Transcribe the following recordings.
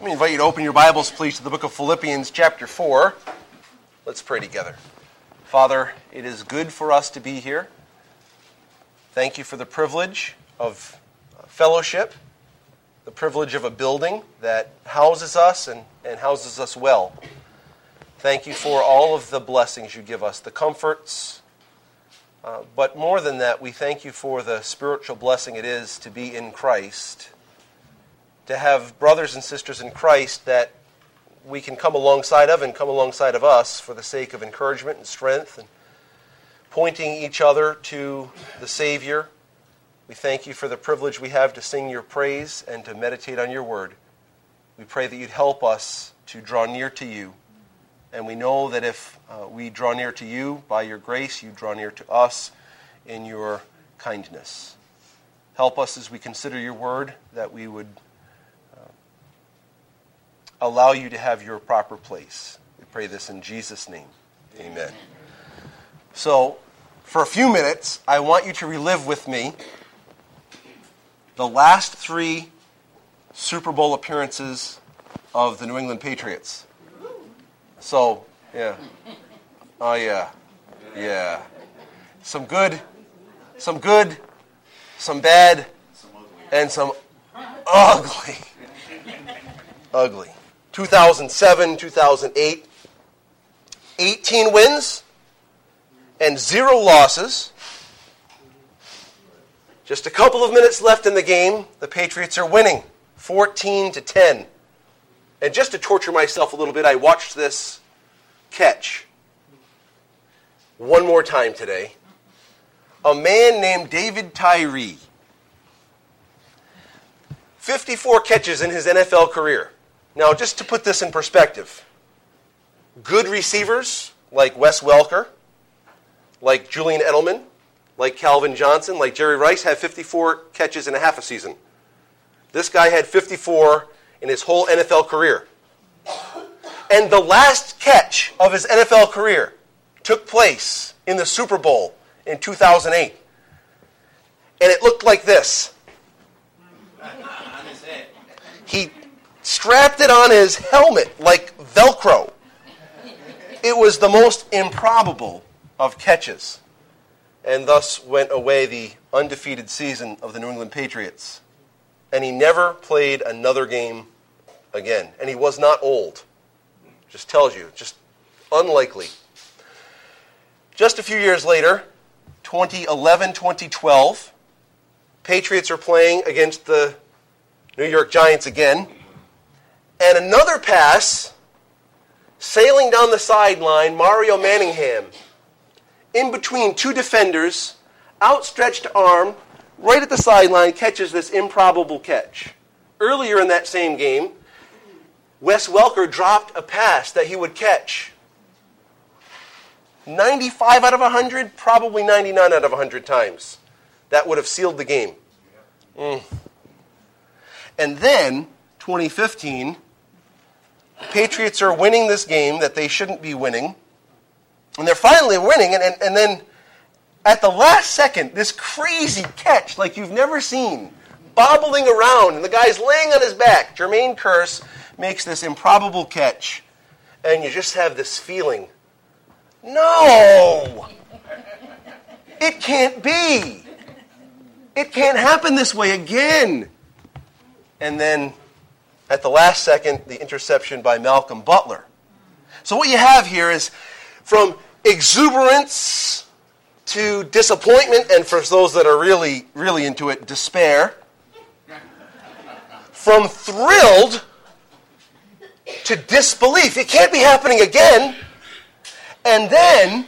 Let me invite you to open your Bibles, please, to the book of Philippians, chapter 4. Let's pray together. Father, it is good for us to be here. Thank you for the privilege of fellowship, the privilege of a building that houses us and, and houses us well. Thank you for all of the blessings you give us, the comforts. Uh, but more than that, we thank you for the spiritual blessing it is to be in Christ to have brothers and sisters in Christ that we can come alongside of and come alongside of us for the sake of encouragement and strength and pointing each other to the Savior. We thank you for the privilege we have to sing your praise and to meditate on your word. We pray that you'd help us to draw near to you. And we know that if uh, we draw near to you by your grace, you draw near to us in your kindness. Help us as we consider your word that we would allow you to have your proper place. We pray this in Jesus' name. Amen. So, for a few minutes, I want you to relive with me the last three Super Bowl appearances of the New England Patriots. So, yeah. Oh, yeah. Yeah. Some good, some good, some bad, and some ugly. Ugly. 2007, 2008, 18 wins and zero losses. Just a couple of minutes left in the game. The Patriots are winning 14 to 10. And just to torture myself a little bit, I watched this catch one more time today. A man named David Tyree. 54 catches in his NFL career. Now, just to put this in perspective, good receivers like Wes Welker, like Julian Edelman, like Calvin Johnson, like Jerry Rice have 54 catches in a half a season. This guy had 54 in his whole NFL career. And the last catch of his NFL career took place in the Super Bowl in 2008. And it looked like this. He strapped it on his helmet like Velcro. It was the most improbable of catches, and thus went away the undefeated season of the New England Patriots. And he never played another game again. And he was not old. Just tells you, just unlikely. Just a few years later, 2011 2012, Patriots are playing against the New York Giants again another pass sailing down the sideline, Mario Manningham, in between two defenders, outstretched arm, right at the sideline, catches this improbable catch. Earlier in that same game, Wes Welker dropped a pass that he would catch. 95 out of 100, probably 99 out of 100 times. That would have sealed the game. Mm. And then, 2015, Patriots are winning this game that they shouldn't be winning. And they're finally winning, and, and, and then at the last second, this crazy catch like you've never seen, bobbling around, and the guy's laying on his back. Jermaine Kearse makes this improbable catch, and you just have this feeling no! It can't be! It can't happen this way again! And then at the last second, the interception by Malcolm Butler. So what you have here is from exuberance to disappointment, and for those that are really, really into it, despair. From thrilled to disbelief. It can't be happening again. And then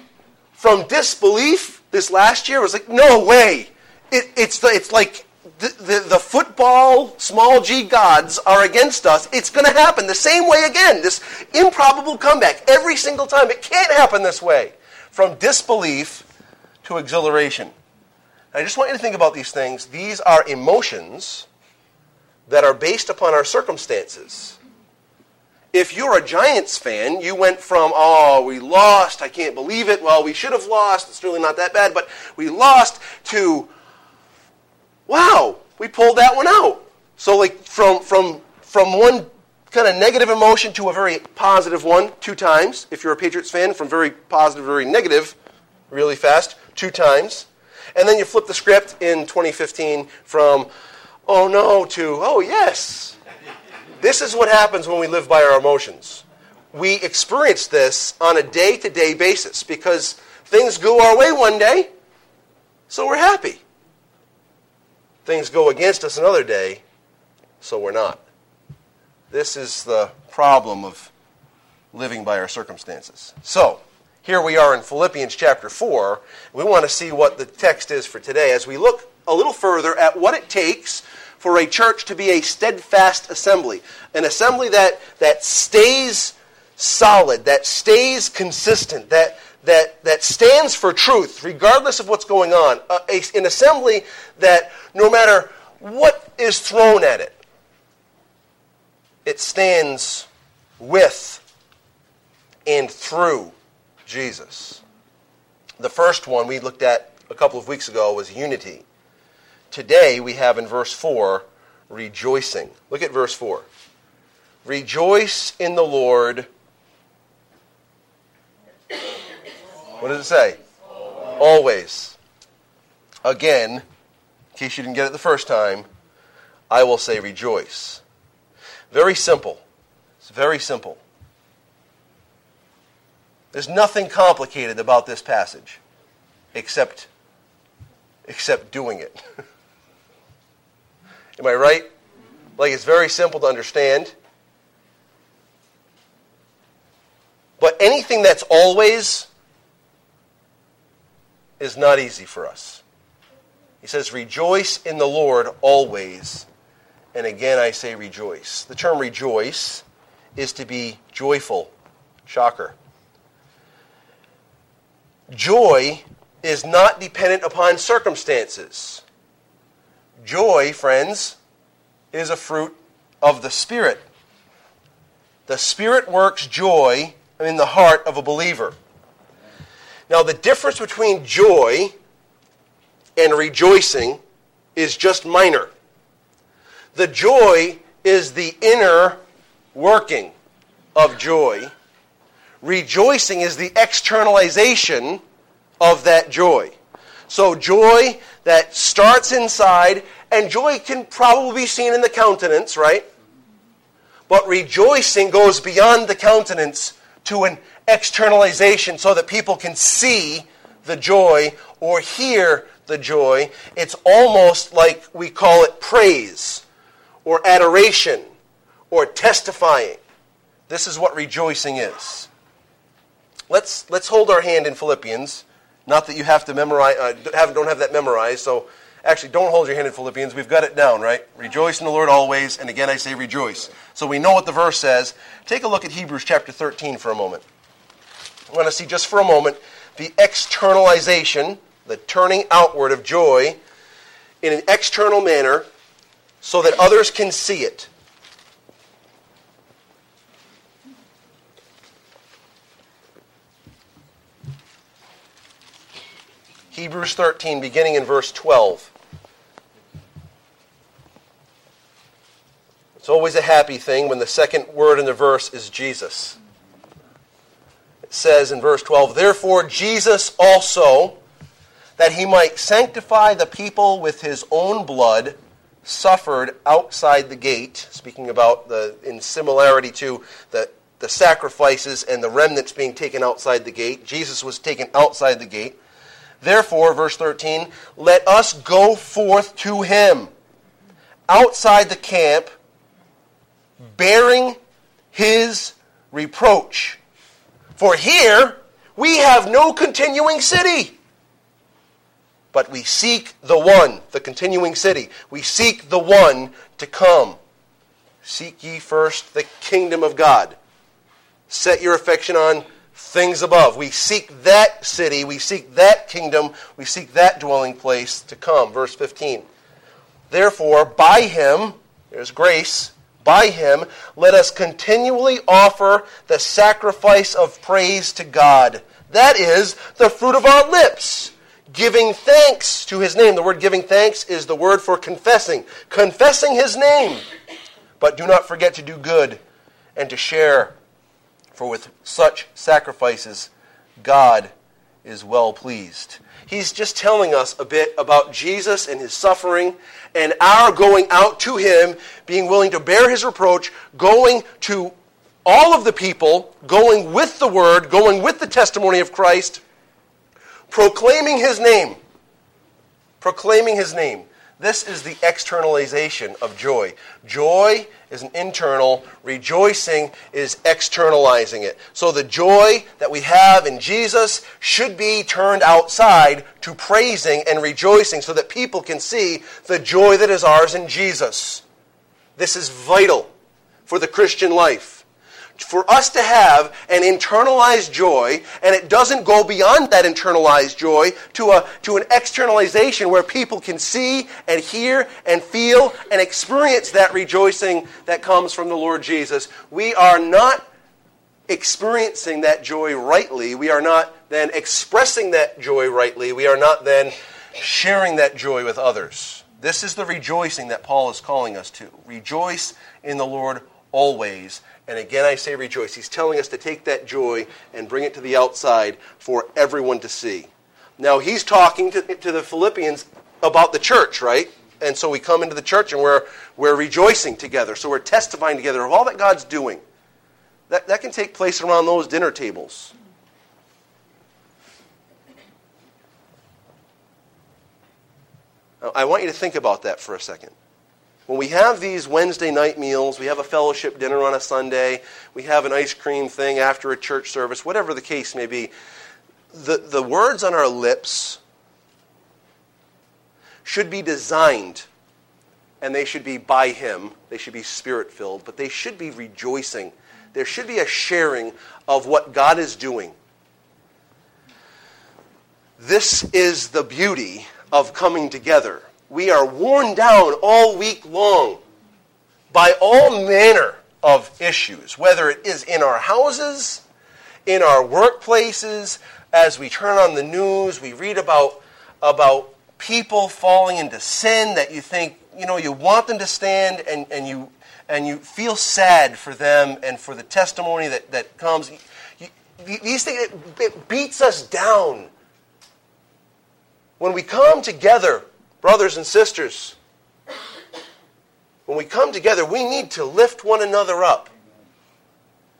from disbelief, this last year was like, no way. It, it's, it's like the, the, football small g gods are against us, it's going to happen the same way again. This improbable comeback every single time. It can't happen this way. From disbelief to exhilaration. I just want you to think about these things. These are emotions that are based upon our circumstances. If you're a Giants fan, you went from, oh, we lost, I can't believe it, well, we should have lost, it's really not that bad, but we lost, to, wow, we pulled that one out. So like from from from one kind of negative emotion to a very positive one two times. If you're a Patriots fan, from very positive, to very negative, really fast, two times. And then you flip the script in 2015 from, oh no, to, oh yes. This is what happens when we live by our emotions. We experience this on a day to day basis because things go our way one day, so we're happy. Things go against us another day, so we're not. This is the problem of living by our circumstances. So, here we are in Philippians chapter 4. We want to see what the text is for today as we look a little further at what it takes for a church to be a steadfast assembly, an assembly that, that stays solid, that stays consistent, that, that, that stands for truth, regardless of what's going on. Uh, a, an assembly that, no matter what is thrown at it, it stands with and through Jesus. The first one we looked at a couple of weeks ago was unity. Today we have in verse 4 rejoicing. Look at verse 4. Rejoice in the Lord. What does it say? Always. Again, in case you didn't get it the first time, I will say rejoice. Very simple. It's very simple. There's nothing complicated about this passage except except doing it. Am I right? Like it's very simple to understand. But anything that's always is not easy for us. He says, Rejoice in the Lord always. And again, I say rejoice. The term rejoice is to be joyful. Shocker. Joy is not dependent upon circumstances. Joy, friends, is a fruit of the Spirit. The Spirit works joy in the heart of a believer. Now, the difference between joy and rejoicing is just minor. The joy is the inner working of joy. Rejoicing is the externalization of that joy. So, joy that starts inside, and joy can probably be seen in the countenance, right? But rejoicing goes beyond the countenance to an externalization so that people can see the joy or hear the joy. It's almost like we call it praise or adoration or testifying. This is what rejoicing is. Let's, let's hold our hand in Philippians. Not that you have to memorize, uh, have, don't have that memorized. So actually, don't hold your hand in Philippians. We've got it down, right? Rejoice in the Lord always. And again, I say rejoice. So we know what the verse says. Take a look at Hebrews chapter 13 for a moment. I want to see just for a moment the externalization, the turning outward of joy in an external manner so that others can see it. Hebrews 13, beginning in verse 12. It's always a happy thing when the second word in the verse is Jesus. It says in verse 12, Therefore Jesus also, that he might sanctify the people with his own blood, suffered outside the gate, speaking about the in similarity to the, the sacrifices and the remnants being taken outside the gate. Jesus was taken outside the gate. Therefore, verse 13, let us go forth to him outside the camp, bearing his reproach. For here we have no continuing city but we seek the one, the continuing city. We seek the one to come. Seek ye first the kingdom of God. Set your affection on things above. We seek that city, we seek that kingdom, we seek that dwelling place to come. Verse 15. Therefore, by him, there's grace, by him, let us continually offer the sacrifice of praise to God. That is the fruit of our lips giving thanks to his name. The word giving thanks is the word for confessing. Confessing his name. But do not forget to do good and to share. For with such sacrifices, God is well pleased. He's just telling us a bit about Jesus and his suffering and our going out to him, being willing to bear his reproach, going to all of the people, going with the word, going with the testimony of Christ, proclaiming his name. Proclaiming his name. This is the externalization of joy. Joy is an internal, rejoicing is externalizing it. So the joy that we have in Jesus should be turned outside to praising and rejoicing so that people can see the joy that is ours in Jesus. This is vital for the Christian life for us to have an internalized joy, and it doesn't go beyond that internalized joy to, a, to an externalization where people can see and hear and feel and experience that rejoicing that comes from the Lord Jesus. We are not experiencing that joy rightly. We are not then expressing that joy rightly. We are not then sharing that joy with others. This is the rejoicing that Paul is calling us to. Rejoice in the Lord always. And again, I say rejoice. He's telling us to take that joy and bring it to the outside for everyone to see. Now, he's talking to, to the Philippians about the church, right? And so we come into the church and we're, we're rejoicing together. So we're testifying together of all that God's doing. That, that can take place around those dinner tables. I want you to think about that for a second. When we have these Wednesday night meals, we have a fellowship dinner on a Sunday, we have an ice cream thing after a church service, whatever the case may be, the, the words on our lips should be designed and they should be by Him. They should be spirit filled, but they should be rejoicing. There should be a sharing of what God is doing. This is the beauty of coming together we are worn down all week long by all manner of issues, whether it is in our houses, in our workplaces, as we turn on the news, we read about, about people falling into sin that you think, you know, you want them to stand and, and, you, and you feel sad for them and for the testimony that, that comes. You, these things, it, it beats us down. When we come together Brothers and sisters, when we come together, we need to lift one another up.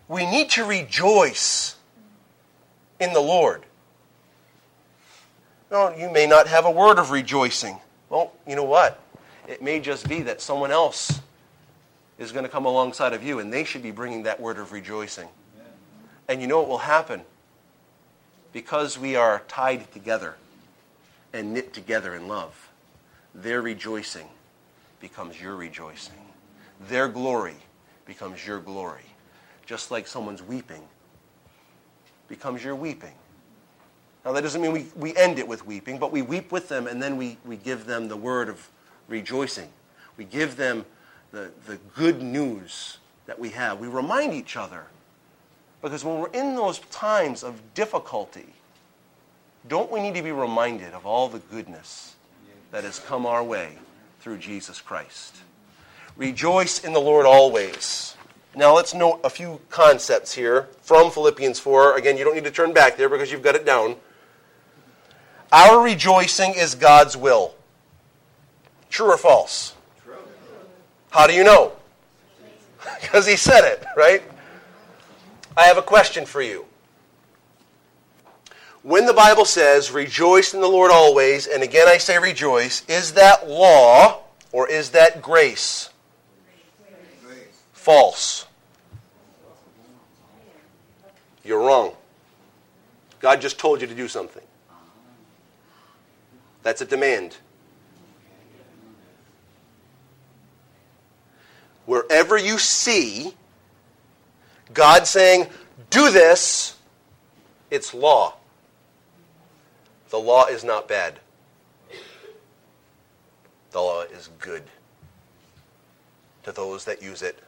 We need to rejoice in the Lord. No, you may not have a word of rejoicing. Well, you know what? It may just be that someone else is going to come alongside of you, and they should be bringing that word of rejoicing. And you know what will happen? Because we are tied together and knit together in love their rejoicing becomes your rejoicing. Their glory becomes your glory. Just like someone's weeping becomes your weeping. Now, that doesn't mean we, we end it with weeping, but we weep with them and then we, we give them the word of rejoicing. We give them the, the good news that we have. We remind each other. Because when we're in those times of difficulty, don't we need to be reminded of all the goodness that has come our way through Jesus Christ. Rejoice in the Lord always. Now let's note a few concepts here from Philippians 4. Again, you don't need to turn back there because you've got it down. Our rejoicing is God's will. True or false? True. How do you know? because he said it, right? I have a question for you when the Bible says, rejoice in the Lord always, and again I say rejoice, is that law or is that grace? False. You're wrong. God just told you to do something. That's a demand. Wherever you see God saying, do this, it's law. The law is not bad. The law is good to those that use it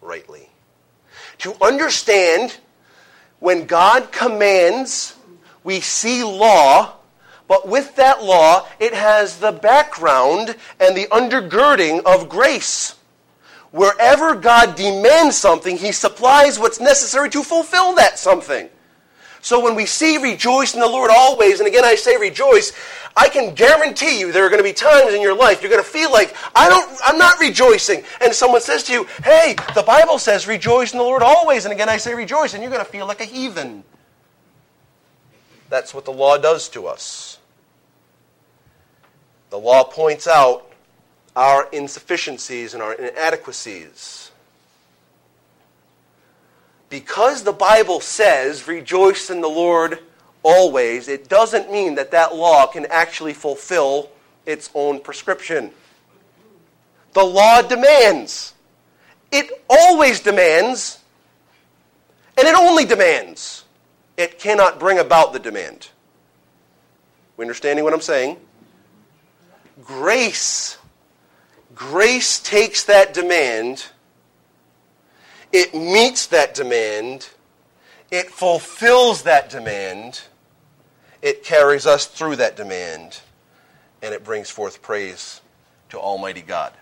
rightly. To understand when God commands, we see law, but with that law, it has the background and the undergirding of grace. Wherever God demands something, He supplies what's necessary to fulfill that something. So when we see rejoice in the Lord always, and again I say rejoice, I can guarantee you there are going to be times in your life you're going to feel like I don't I'm not rejoicing and someone says to you, "Hey, the Bible says rejoice in the Lord always." And again I say rejoice and you're going to feel like a heathen. That's what the law does to us. The law points out our insufficiencies and our inadequacies. Because the Bible says, rejoice in the Lord always, it doesn't mean that that law can actually fulfill its own prescription. The law demands. It always demands, and it only demands. It cannot bring about the demand. We understanding what I'm saying? Grace Grace takes that demand, it meets that demand, it fulfills that demand, it carries us through that demand, and it brings forth praise to Almighty God.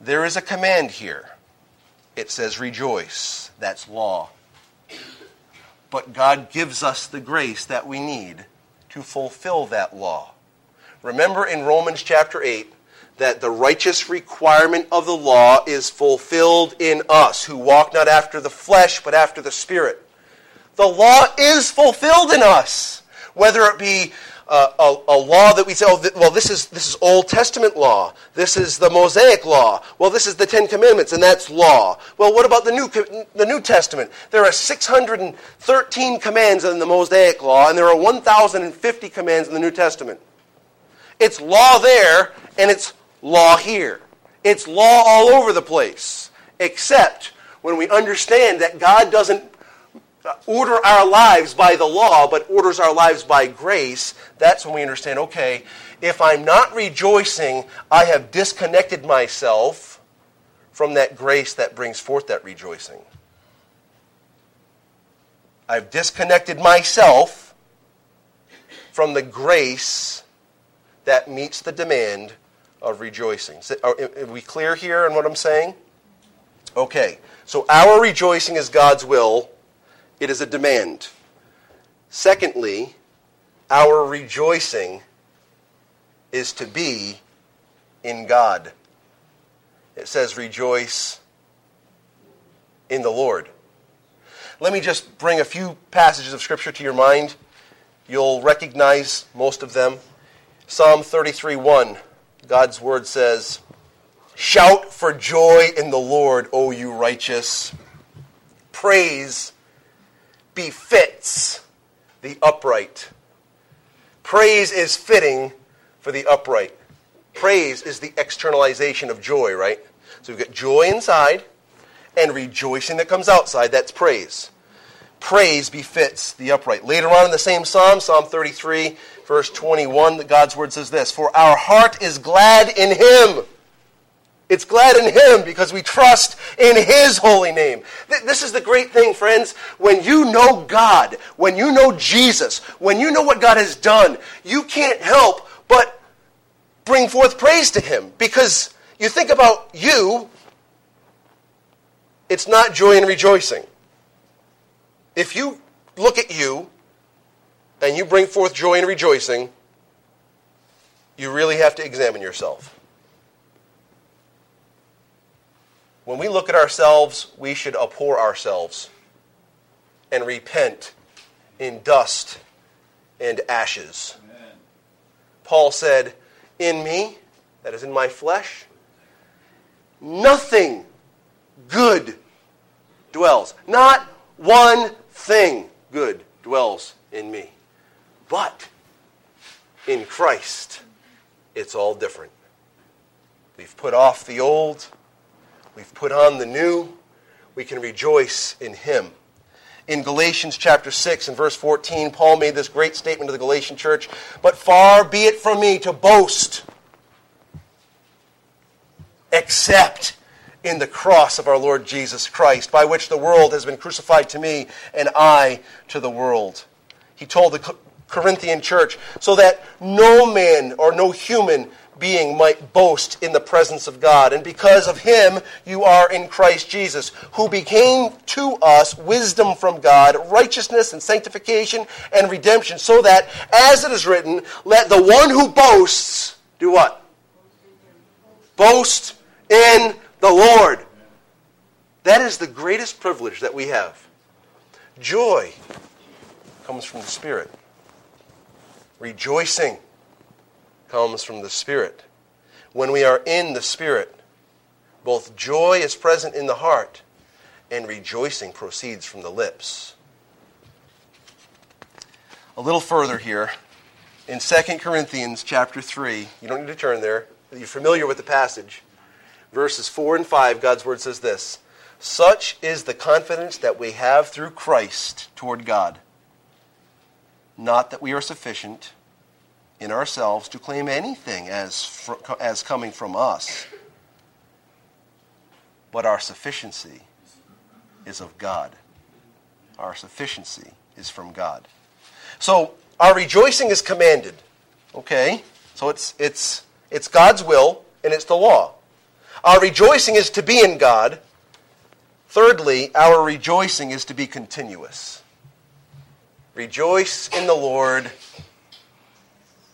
There is a command here. It says, rejoice. That's law. But God gives us the grace that we need to fulfill that law. Remember in Romans chapter 8, that the righteous requirement of the law is fulfilled in us, who walk not after the flesh, but after the Spirit. The law is fulfilled in us, whether it be uh, a, a, law that we say, oh, well, this is, this is Old Testament law. This is the Mosaic law. Well, this is the Ten Commandments, and that's law. Well, what about the New, the New Testament? There are 613 commands in the Mosaic law, and there are 1,050 commands in the New Testament. It's law there, and it's law here. It's law all over the place, except when we understand that God doesn't uh, order our lives by the law, but orders our lives by grace, that's when we understand okay, if I'm not rejoicing, I have disconnected myself from that grace that brings forth that rejoicing. I've disconnected myself from the grace that meets the demand of rejoicing. Are, we clear here on what I'm saying? Okay. So our rejoicing is God's will. It is a demand. Secondly, our rejoicing is to be in God. It says, rejoice in the Lord. Let me just bring a few passages of Scripture to your mind. You'll recognize most of them. Psalm 33 1. God's word says, Shout for joy in the Lord, O you righteous. Praise befits the upright. Praise is fitting for the upright. Praise is the externalization of joy, right? So we've got joy inside and rejoicing that comes outside. That's praise. Praise befits the upright. Later on in the same psalm, Psalm 33, verse 21, God's word says this For our heart is glad in him. It's glad in him because we trust in his holy name. This is the great thing, friends. When you know God, when you know Jesus, when you know what God has done, you can't help but bring forth praise to him because you think about you, it's not joy and rejoicing. If you look at you and you bring forth joy and rejoicing, you really have to examine yourself. When we look at ourselves, we should abhor ourselves and repent in dust and ashes. Amen. Paul said, In me, that is in my flesh, nothing good dwells. Not one thing good dwells in me. But in Christ, it's all different. We've put off the old, we've put on the new. We can rejoice in Him. In Galatians chapter 6 and verse 14, Paul made this great statement to the Galatian church But far be it from me to boast, except in the cross of our Lord Jesus Christ, by which the world has been crucified to me and I to the world. He told the Corinthian church, so that no man or no human being might boast in the presence of God. And because of him, you are in Christ Jesus, who became to us wisdom from God, righteousness and sanctification and redemption, so that, as it is written, let the one who boasts do what? Boast in the Lord. That is the greatest privilege that we have. Joy comes from the Spirit. Rejoicing comes from the Spirit. When we are in the Spirit, both joy is present in the heart and rejoicing proceeds from the lips. A little further here, in 2 Corinthians chapter 3, you don't need to turn there, you're familiar with the passage. Verses 4 and 5, God's word says this Such is the confidence that we have through Christ toward God. Not that we are sufficient in ourselves to claim anything as, fr- as coming from us, but our sufficiency is of God. Our sufficiency is from God. So our rejoicing is commanded. Okay? So it's, it's, it's God's will and it's the law. Our rejoicing is to be in God. Thirdly, our rejoicing is to be continuous. Rejoice in the Lord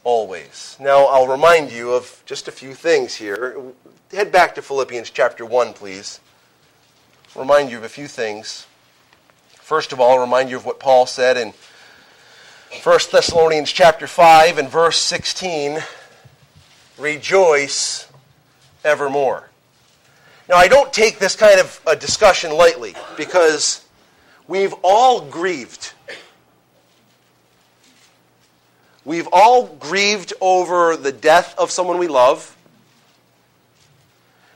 always. Now, I'll remind you of just a few things here. Head back to Philippians chapter 1, please. Remind you of a few things. First of all, remind you of what Paul said in 1 Thessalonians chapter 5 and verse 16 Rejoice evermore. Now, I don't take this kind of a discussion lightly because we've all grieved We've all grieved over the death of someone we love.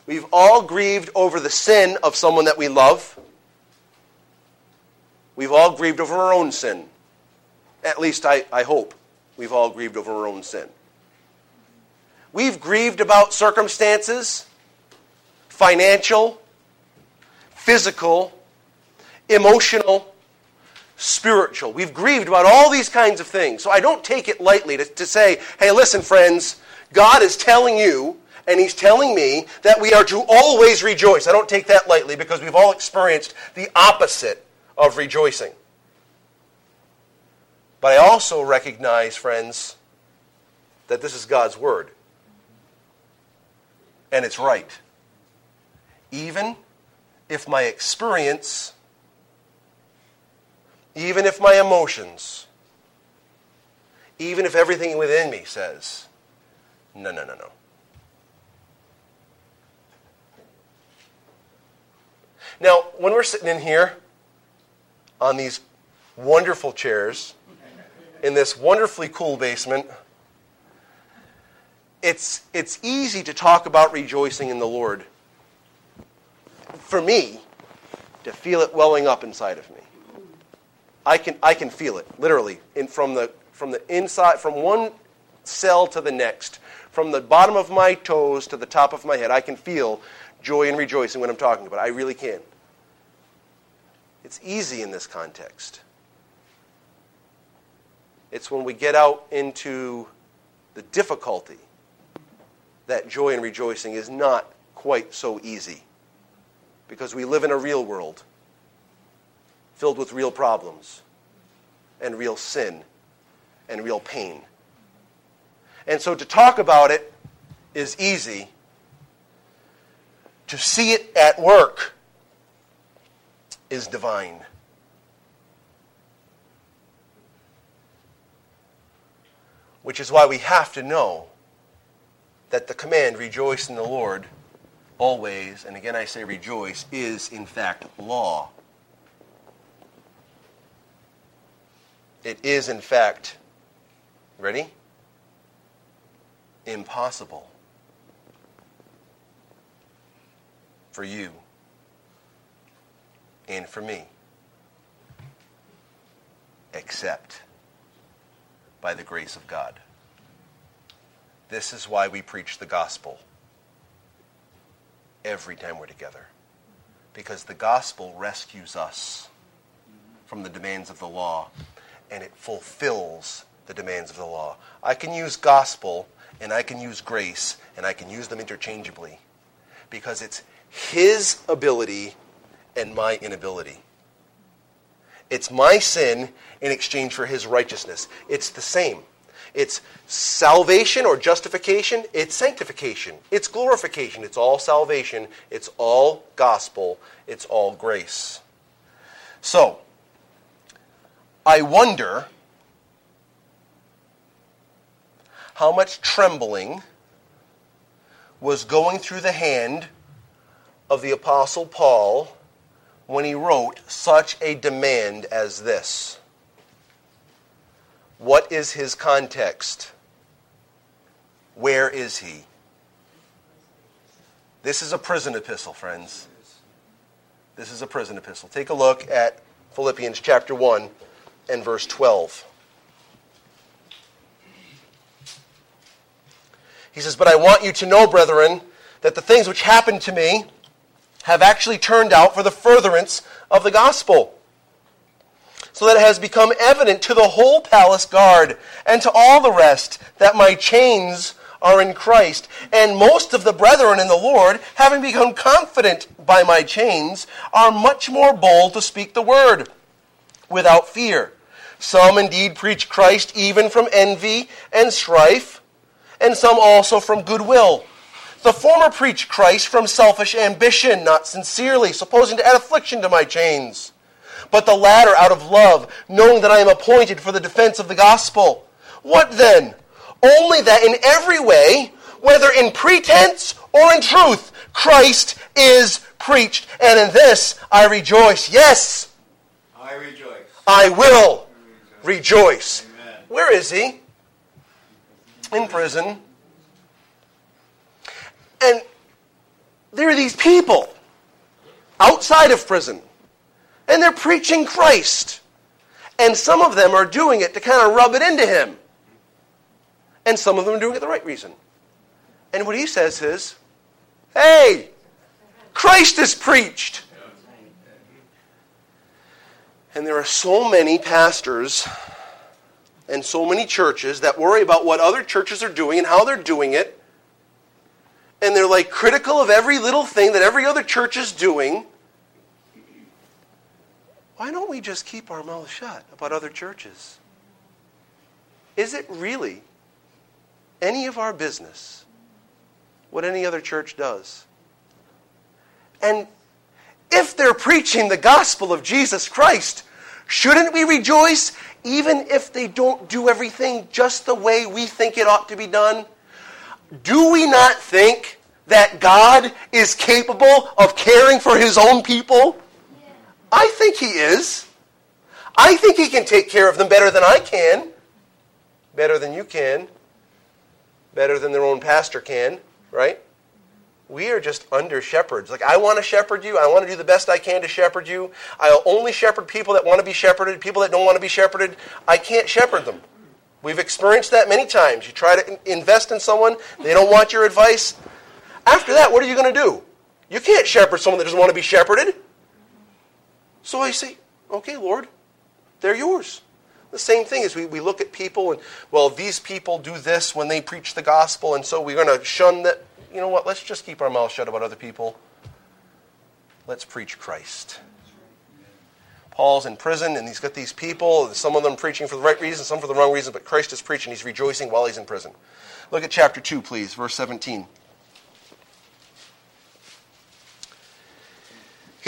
We've all grieved over the sin of someone that we love. We've all grieved over our own sin. At least I, I hope we've all grieved over our own sin. We've grieved about circumstances, financial, physical, emotional, spiritual. We've grieved about all these kinds of things. So I don't take it lightly to, to say, hey, listen, friends, God is telling you and He's telling me that we are to always rejoice. I don't take that lightly because we've all experienced the opposite of rejoicing. But I also recognize, friends, that this is God's Word. And it's right. Even if my experience even if my emotions, even if everything within me says, no, no, no, no. Now, when we're sitting in here on these wonderful chairs in this wonderfully cool basement, it's, it's easy to talk about rejoicing in the Lord. For me, to feel it welling up inside of me. I can, I can feel it, literally, in, from, the, from the inside, from one cell to the next, from the bottom of my toes to the top of my head. I can feel joy and rejoicing when I'm talking about it. I really can. It's easy in this context. It's when we get out into the difficulty that joy and rejoicing is not quite so easy because we live in a real world filled with real problems and real sin and real pain. And so to talk about it is easy. To see it at work is divine. Which is why we have to know that the command, rejoice in the Lord, always, and again I say rejoice, is in fact law. It is, in fact, ready? Impossible for you and for me, except by the grace of God. This is why we preach the gospel every time we're together. Because the gospel rescues us from the demands of the law and it fulfills the demands of the law. I can use gospel and I can use grace, and I can use them interchangeably because it's His ability and my inability. It's my sin in exchange for His righteousness. It's the same. It's salvation or justification, it's sanctification, it's glorification, it's all salvation, it's all gospel, it's all grace. So, I wonder how much trembling was going through the hand of the Apostle Paul when he wrote such a demand as this. What is his context? Where is he? This is a prison epistle, friends. This is a prison epistle. Take a look at Philippians chapter 1 and verse 12. He says, But I want you to know, brethren, that the things which happened to me have actually turned out for the furtherance of the gospel. So that it has become evident to the whole palace guard and to all the rest that my chains are in Christ. And most of the brethren in the Lord, having become confident by my chains, are much more bold to speak the word without fear. Some indeed preach Christ even from envy and strife and some also from goodwill. The former preach Christ from selfish ambition, not sincerely, supposing to add affliction to my chains. But the latter out of love, knowing that I am appointed for the defense of the gospel. What then? Only that in every way, whether in pretense or in truth, Christ is preached. And in this I rejoice. Yes. I rejoice. I will rejoice. Amen. Where is he? in prison. And there are these people outside of prison, and they're preaching Christ. And some of them are doing it to kind of rub it into him. And some of them are doing it the right reason. And what he says is, hey, Christ is preached. And there are so many pastors and so many churches that worry about what other churches are doing and how they're doing it. And they're like critical of every little thing that every other church is doing. Why don't we just keep our mouths shut about other churches? Is it really any of our business what any other church does? And if they're preaching the gospel of Jesus Christ, shouldn't we rejoice even if they don't do everything just the way we think it ought to be done? Do we not think that God is capable of caring for his own people? I think he is. I think he can take care of them better than I can, better than you can, better than their own pastor can, right? We are just under shepherds. Like, I want to shepherd you. I want to do the best I can to shepherd you. I'll only shepherd people that want to be shepherded. People that don't want to be shepherded, I can't shepherd them. We've experienced that many times. You try to invest in someone, they don't want your advice. After that, what are you going to do? You can't shepherd someone that doesn't want to be shepherded. So I say, okay, Lord, they're yours. The same thing is we, we look at people and, well, these people do this when they preach the gospel, and so we're going to shun that you know what? Let's just keep our mouths shut about other people. Let's preach Christ. Paul's in prison and he's got these people, some of them preaching for the right reason, some for the wrong reason, but Christ is preaching. He's rejoicing while he's in prison. Look at chapter 2, please, verse 17.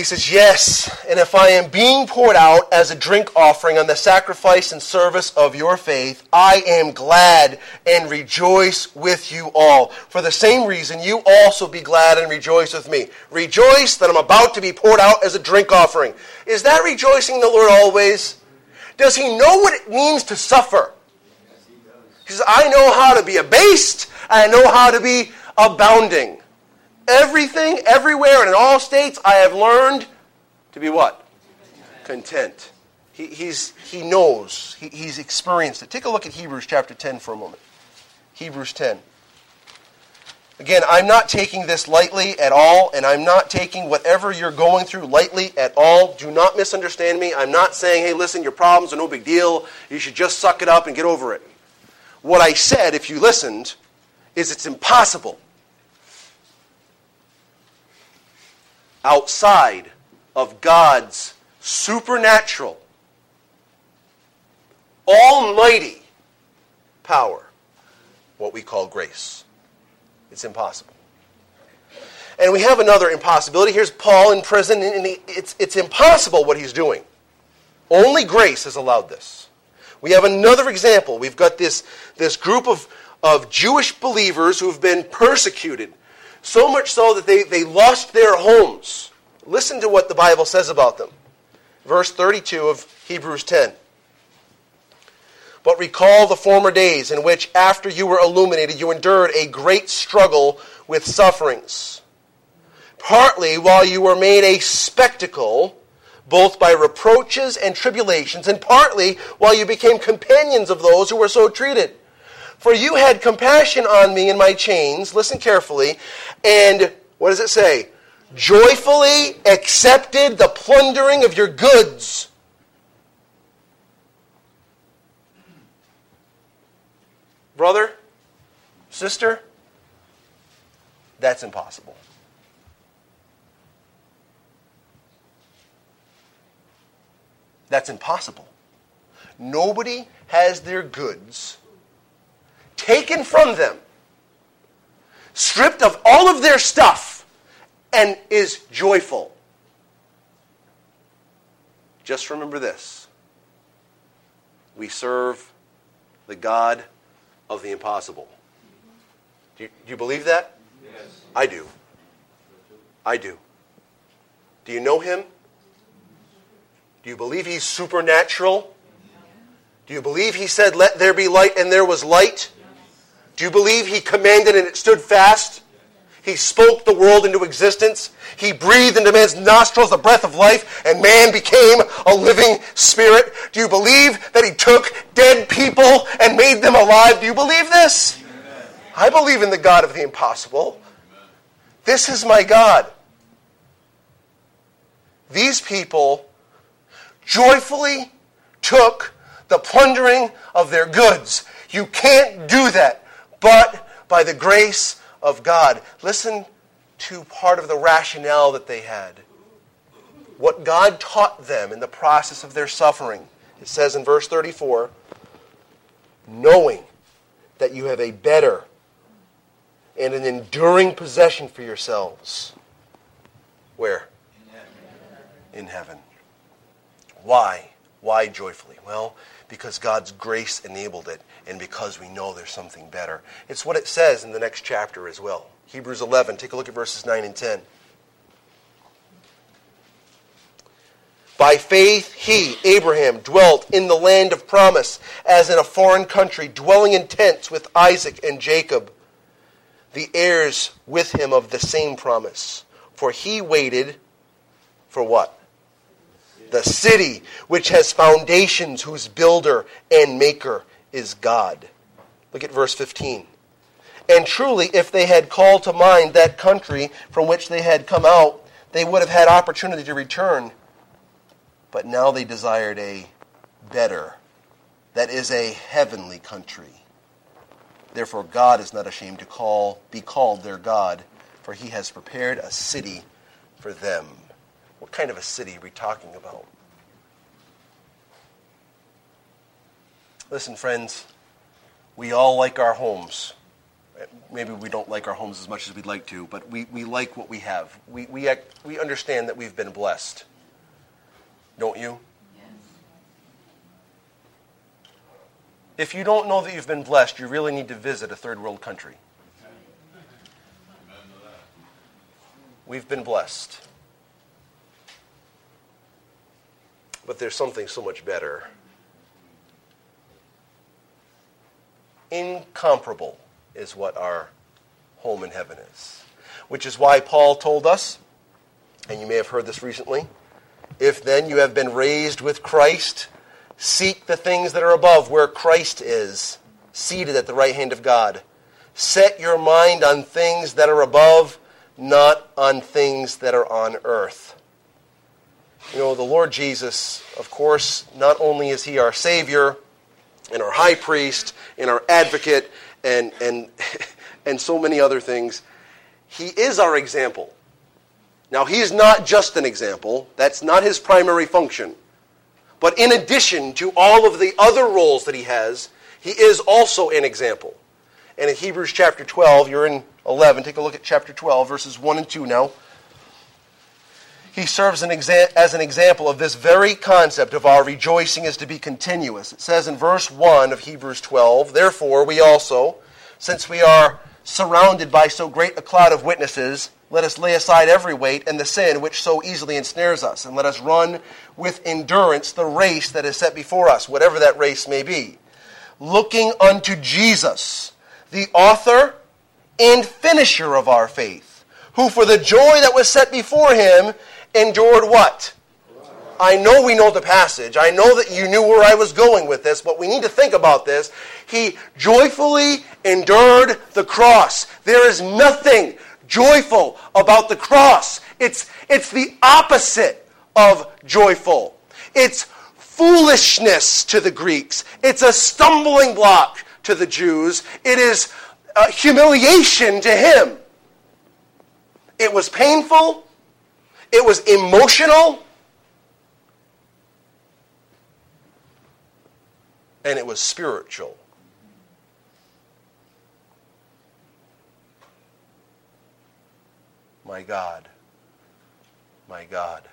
He says, Yes, and if I am being poured out as a drink offering on the sacrifice and service of your faith, I am glad and rejoice with you all. For the same reason, you also be glad and rejoice with me. Rejoice that I'm about to be poured out as a drink offering. Is that rejoicing the Lord always? Does he know what it means to suffer? He says, I know how to be abased, I know how to be abounding. Everything, everywhere, and in all states, I have learned to be what? Content. He, he's, he knows. He, he's experienced it. Take a look at Hebrews chapter 10 for a moment. Hebrews 10. Again, I'm not taking this lightly at all, and I'm not taking whatever you're going through lightly at all. Do not misunderstand me. I'm not saying, hey, listen, your problems are no big deal. You should just suck it up and get over it. What I said, if you listened, is it's impossible outside of God's supernatural, almighty power, what we call grace. It's impossible. And we have another impossibility. Here's Paul in prison, and it's, it's impossible what he's doing. Only grace has allowed this. We have another example. We've got this, this group of, of Jewish believers who have been persecuted, so much so that they, they lost their homes. Listen to what the Bible says about them. Verse 32 of Hebrews 10. But recall the former days in which, after you were illuminated, you endured a great struggle with sufferings. Partly while you were made a spectacle both by reproaches and tribulations, and partly while you became companions of those who were so treated. For you had compassion on me in my chains, listen carefully, and what does it say? Joyfully accepted the plundering of your goods. Brother, sister, that's impossible. That's impossible. Nobody has their goods taken from them, stripped of all of their stuff, and is joyful. Just remember this we serve the God of the impossible. Do you, do you believe that? Yes. I do. I do. Do you know him? Do you believe he's supernatural? Do you believe he said, Let there be light, and there was light? Do you believe he commanded and it stood fast? He spoke the world into existence. He breathed into man's nostrils the breath of life, and man became a living spirit. Do you believe that he took dead people and made them alive? Do you believe this? I believe in the God of the impossible. This is my God. These people joyfully took the plundering of their goods. You can't do that but by the grace of God. Listen to part of the rationale that they had. What God taught them in the process of their suffering. It says in verse 34 knowing that you have a better and an enduring possession for yourselves. Where? In heaven. Why? Why joyfully? Well, because God's grace enabled it and because we know there's something better. It's what it says in the next chapter as well. Hebrews 11, take a look at verses 9 and 10. By faith, he, Abraham, dwelt in the land of promise, as in a foreign country, dwelling in tents with Isaac and Jacob, the heirs with him of the same promise. For he waited for what? The city which has foundations, whose builder and maker is God. Look at verse 15. And truly, if they had called to mind that country from which they had come out, they would have had opportunity to return. But now they desired a better, that is a heavenly country. Therefore, God is not ashamed to call, be called their God, for he has prepared a city for them. What kind of a city are we talking about? Listen, friends, we all like our homes. Maybe we don't like our homes as much as we'd like to, but we, we like what we have. We, we, we understand that we've been blessed. Don't you? Yes. If you don't know that you've been blessed, you really need to visit a third world country. We've been blessed. But there's something so much better. Incomparable is what our home in heaven is. Which is why Paul told us, and you may have heard this recently, if then you have been raised with Christ, seek the things that are above, where Christ is, seated at the right hand of God. Set your mind on things that are above, not on things that are on earth. You know, the Lord Jesus, of course, not only is he our Savior and our high priest and our advocate and, and and so many other things. He is our example. Now, he's not just an example, that's not his primary function. But in addition to all of the other roles that he has, he is also an example. And in Hebrews chapter 12, you're in 11, take a look at chapter 12, verses 1 and 2 now. He serves an exa- as an example of this very concept of our rejoicing is to be continuous. It says in verse 1 of Hebrews 12, Therefore, we also, since we are surrounded by so great a cloud of witnesses, let us lay aside every weight and the sin which so easily ensnares us, and let us run with endurance the race that is set before us, whatever that race may be. Looking unto Jesus, the author and finisher of our faith, who for the joy that was set before him endured what? I know we know the passage. I know that you knew where I was going with this, but we need to think about this. He joyfully endured the cross. There is nothing joyful about the cross. It's, it's the opposite of joyful. It's foolishness to the Greeks. It's a stumbling block to the Jews. It is uh, humiliation to him. It was painful. It was emotional. And it was spiritual. My God, my God,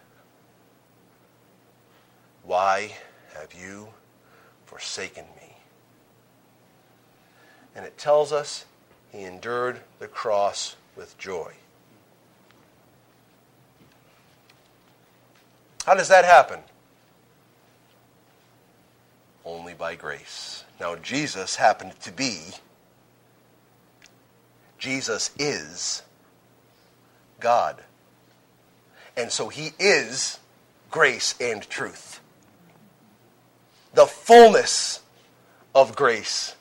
why have you forsaken me? And it tells us he endured the cross with joy. How does that happen? Only by grace. Now, Jesus happened to be, Jesus is God. And so he is grace and truth. The fullness of grace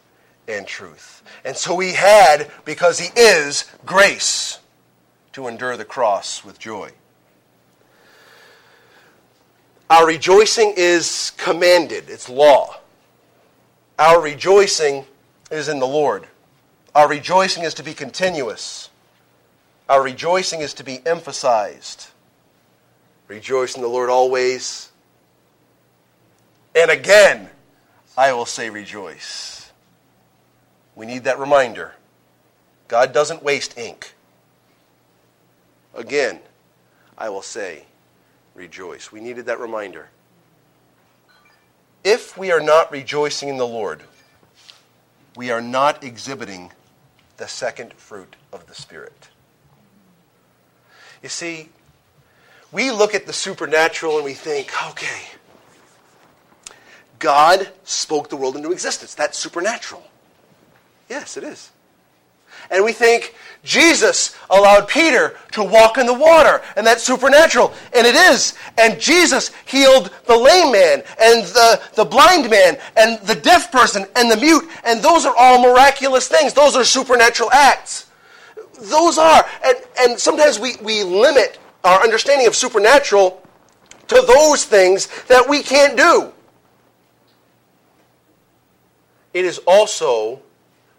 and truth. And so he had, because he is, grace to endure the cross with joy. Our rejoicing is commanded, it's law. Our rejoicing is in the Lord. Our rejoicing is to be continuous. Our rejoicing is to be emphasized. Rejoice in the Lord always. And again, I will say rejoice. We need that reminder. God doesn't waste ink. Again, I will say rejoice. We needed that reminder. If we are not rejoicing in the Lord, we are not exhibiting the second fruit of the Spirit. You see, we look at the supernatural and we think, okay, God spoke the world into existence. That's supernatural. Yes, it is. And we think Jesus allowed Peter to walk in the water, and that's supernatural. And it is. And Jesus healed the lame man, and the, the blind man, and the deaf person, and the mute. And those are all miraculous things. Those are supernatural acts. Those are. And, and sometimes we, we limit our understanding of supernatural to those things that we can't do. It is also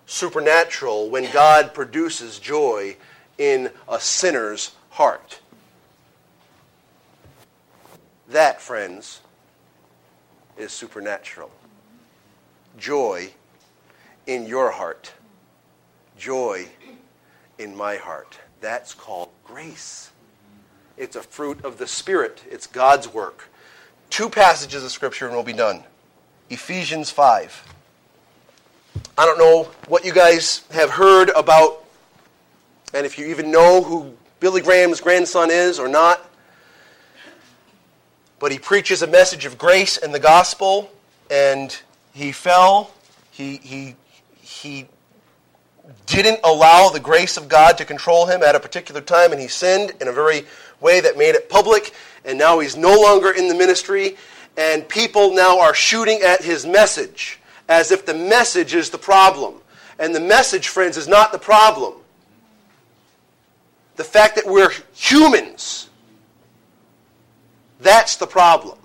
supernatural when God produces joy in a sinner's heart. That, friends, is supernatural. Joy in your heart. Joy in my heart. That's called grace. It's a fruit of the Spirit, it's God's work. Two passages of Scripture and we'll be done. Ephesians 5. I don't know what you guys have heard about, and if you even know who Billy Graham's grandson is or not. But he preaches a message of grace and the gospel, and he fell. He, he, he didn't allow the grace of God to control him at a particular time, and he sinned in a very way that made it public, and now he's no longer in the ministry, and people now are shooting at his message as if the message is the problem. And the message, friends, is not the problem. The fact that we're humans, that's the problem.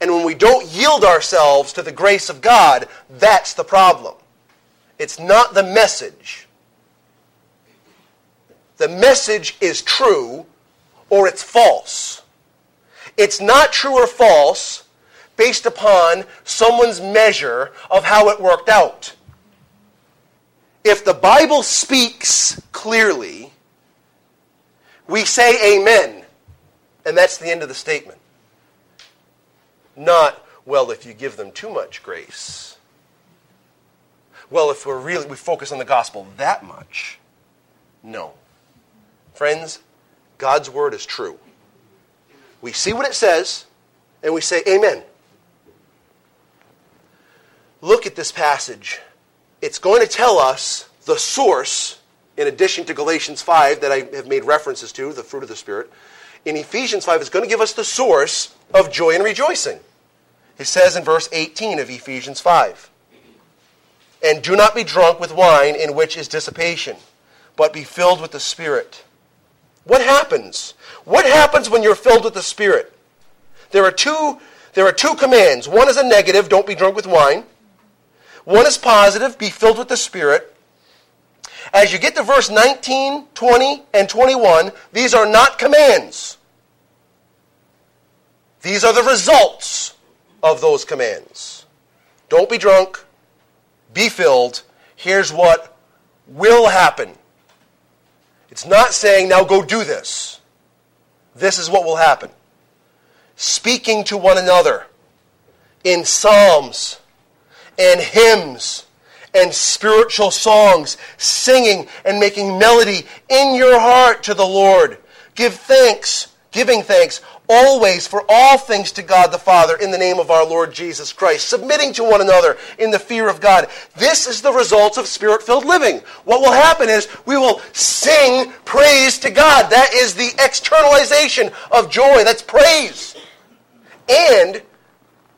And when we don't yield ourselves to the grace of God, that's the problem. It's not the message. the message is true or it's false. It's not true or false based upon someone's measure of how it worked out. If the Bible speaks clearly, we say amen, and that's the end of the statement. Not, well, if you give them too much grace. Well, if we're really we focus on the gospel that much. No. Friends, God's word is true. We see what it says, and we say amen. Look at this passage. It's going to tell us the source, in addition to Galatians 5 that I have made references to, the fruit of the Spirit. In Ephesians 5, it's going to give us the source of joy and rejoicing. It says in verse 18 of Ephesians 5 And do not be drunk with wine, in which is dissipation, but be filled with the Spirit. What happens? What happens when you're filled with the Spirit? There are two, there are two commands. One is a negative, don't be drunk with wine. One is positive, be filled with the Spirit. As you get to verse 19, 20, and 21, these are not commands. These are the results of those commands. Don't be drunk. Be filled. Here's what will happen. It's not saying, now go do this. This is what will happen. Speaking to one another in psalms and hymns and spiritual songs, singing and making melody in your heart to the Lord. Give thanks, giving thanks always for all things to God the Father in the name of our Lord Jesus Christ, submitting to one another in the fear of God. This is the result of spirit filled living. What will happen is we will sing praise to God. That is the externalization of joy. That's praise. And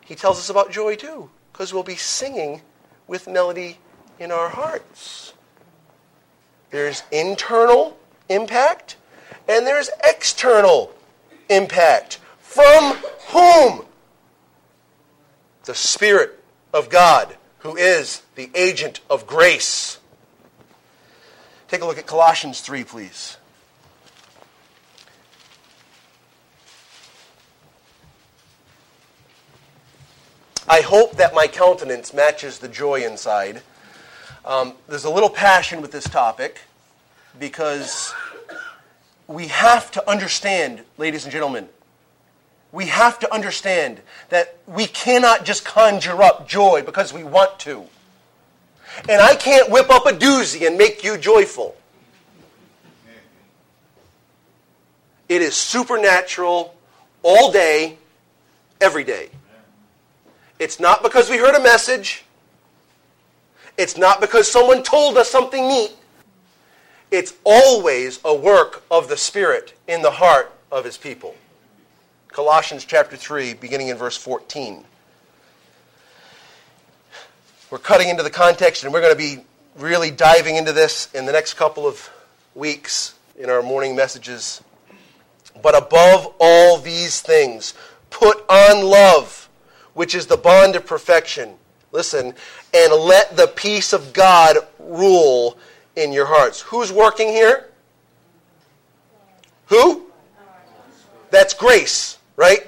he tells us about joy too, because we'll be singing with melody in our hearts. There's internal impact and there's external impact. From whom? The Spirit of God, who is the agent of grace. Take a look at Colossians 3, please. I hope that my countenance matches the joy inside. Um, there's a little passion with this topic because we have to understand, ladies and gentlemen, we have to understand that we cannot just conjure up joy because we want to. And I can't whip up a doozy and make you joyful. It is supernatural all day, every day. It's not because we heard a message. It's not because someone told us something neat. It's always a work of the Spirit in the heart of his people. Colossians chapter 3, beginning in verse 14. We're cutting into the context, and we're going to be really diving into this in the next couple of weeks in our morning messages. But above all these things, put on love, which is the bond of perfection. Listen, and let the peace of God rule in your hearts. Who's working here? Who? That's grace, right?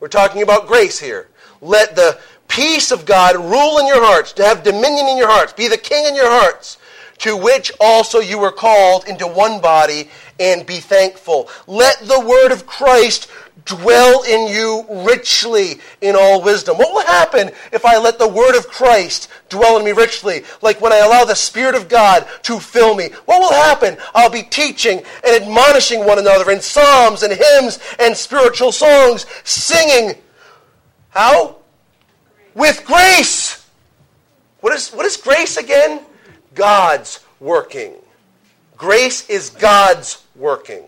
We're talking about grace here. Let the peace of God rule in your hearts, to have dominion in your hearts, be the king in your hearts, to which also you were called into one body, and be thankful. Let the word of Christ dwell in you richly in all wisdom. What will happen if I let the word of Christ dwell in me richly? Like when I allow the Spirit of God to fill me. What will happen? I'll be teaching and admonishing one another in psalms and hymns and spiritual songs, singing. How? With grace. What is, what is grace again? God's working. Grace is God's working.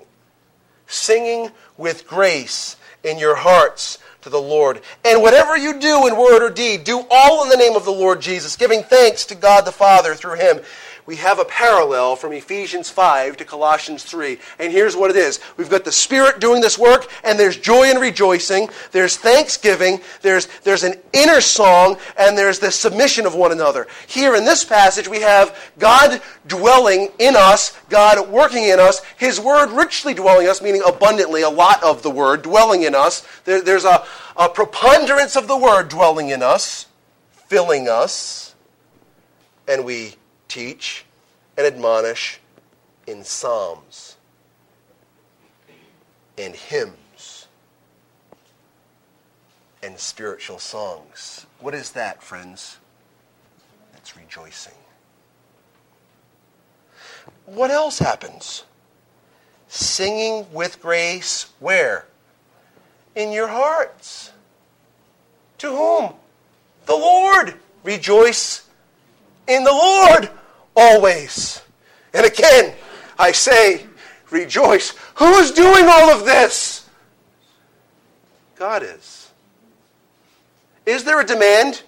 Singing with grace in your hearts to the Lord. And whatever you do in word or deed, do all in the name of the Lord Jesus, giving thanks to God the Father through him. We have a parallel from Ephesians 5 to Colossians 3. And here's what it is we've got the Spirit doing this work, and there's joy and rejoicing, there's thanksgiving, there's, there's an inner song, and there's the submission of one another. Here in this passage, we have God dwelling in us, God working in us, His Word richly dwelling in us, meaning abundantly, a lot of the Word dwelling in us. There, there's a, a preponderance of the Word dwelling in us, filling us, and we teach and admonish in psalms and hymns and spiritual songs. What is that, friends? That's rejoicing. What else happens? Singing with grace where? In your hearts. To whom? The Lord. Rejoice in the Lord always. And again, I say, rejoice. Who is doing all of this? God is. Is there a demand?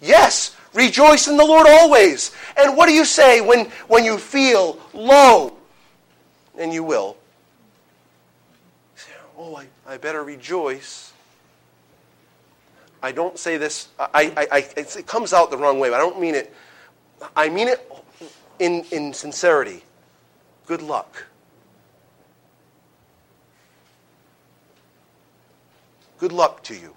Yes. Rejoice in the Lord always. And what do you say when, when you feel low? And you will. You say, oh, I, I better rejoice. I don't say this, I, I, I, it comes out the wrong way, but I don't mean it I mean it in, in sincerity. Good luck. Good luck to you.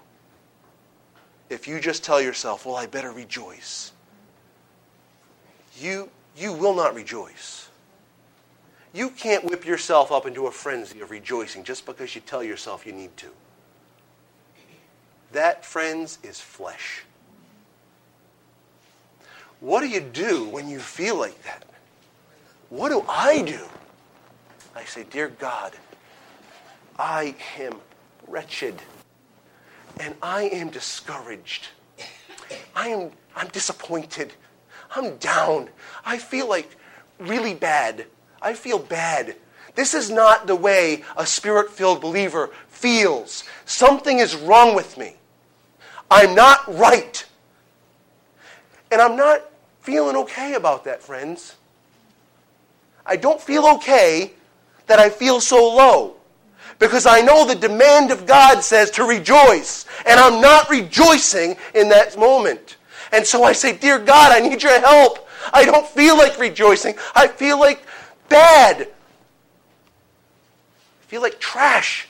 If you just tell yourself, well, I better rejoice, you, you will not rejoice. You can't whip yourself up into a frenzy of rejoicing just because you tell yourself you need to. That, friends, is flesh. What do you do when you feel like that? What do I do? I say, Dear God, I am wretched and I am discouraged. I am I'm disappointed. I'm down. I feel like really bad. I feel bad. This is not the way a spirit filled believer feels. Something is wrong with me. I'm not right. And I'm not feeling okay about that, friends. I don't feel okay that I feel so low because I know the demand of God says to rejoice, and I'm not rejoicing in that moment. And so I say, Dear God, I need your help. I don't feel like rejoicing. I feel like bad. I feel like trash.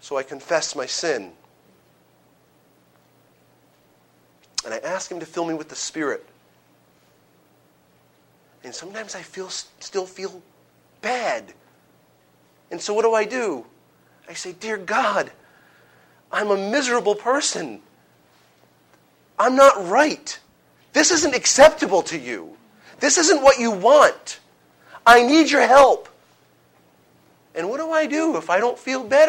So I confess my sin. And I ask Him to fill me with the Spirit. And sometimes I feel still feel bad. And so what do I do? I say, Dear God, I'm a miserable person. I'm not right. This isn't acceptable to you. This isn't what you want. I need your help. And what do I do if I don't feel better?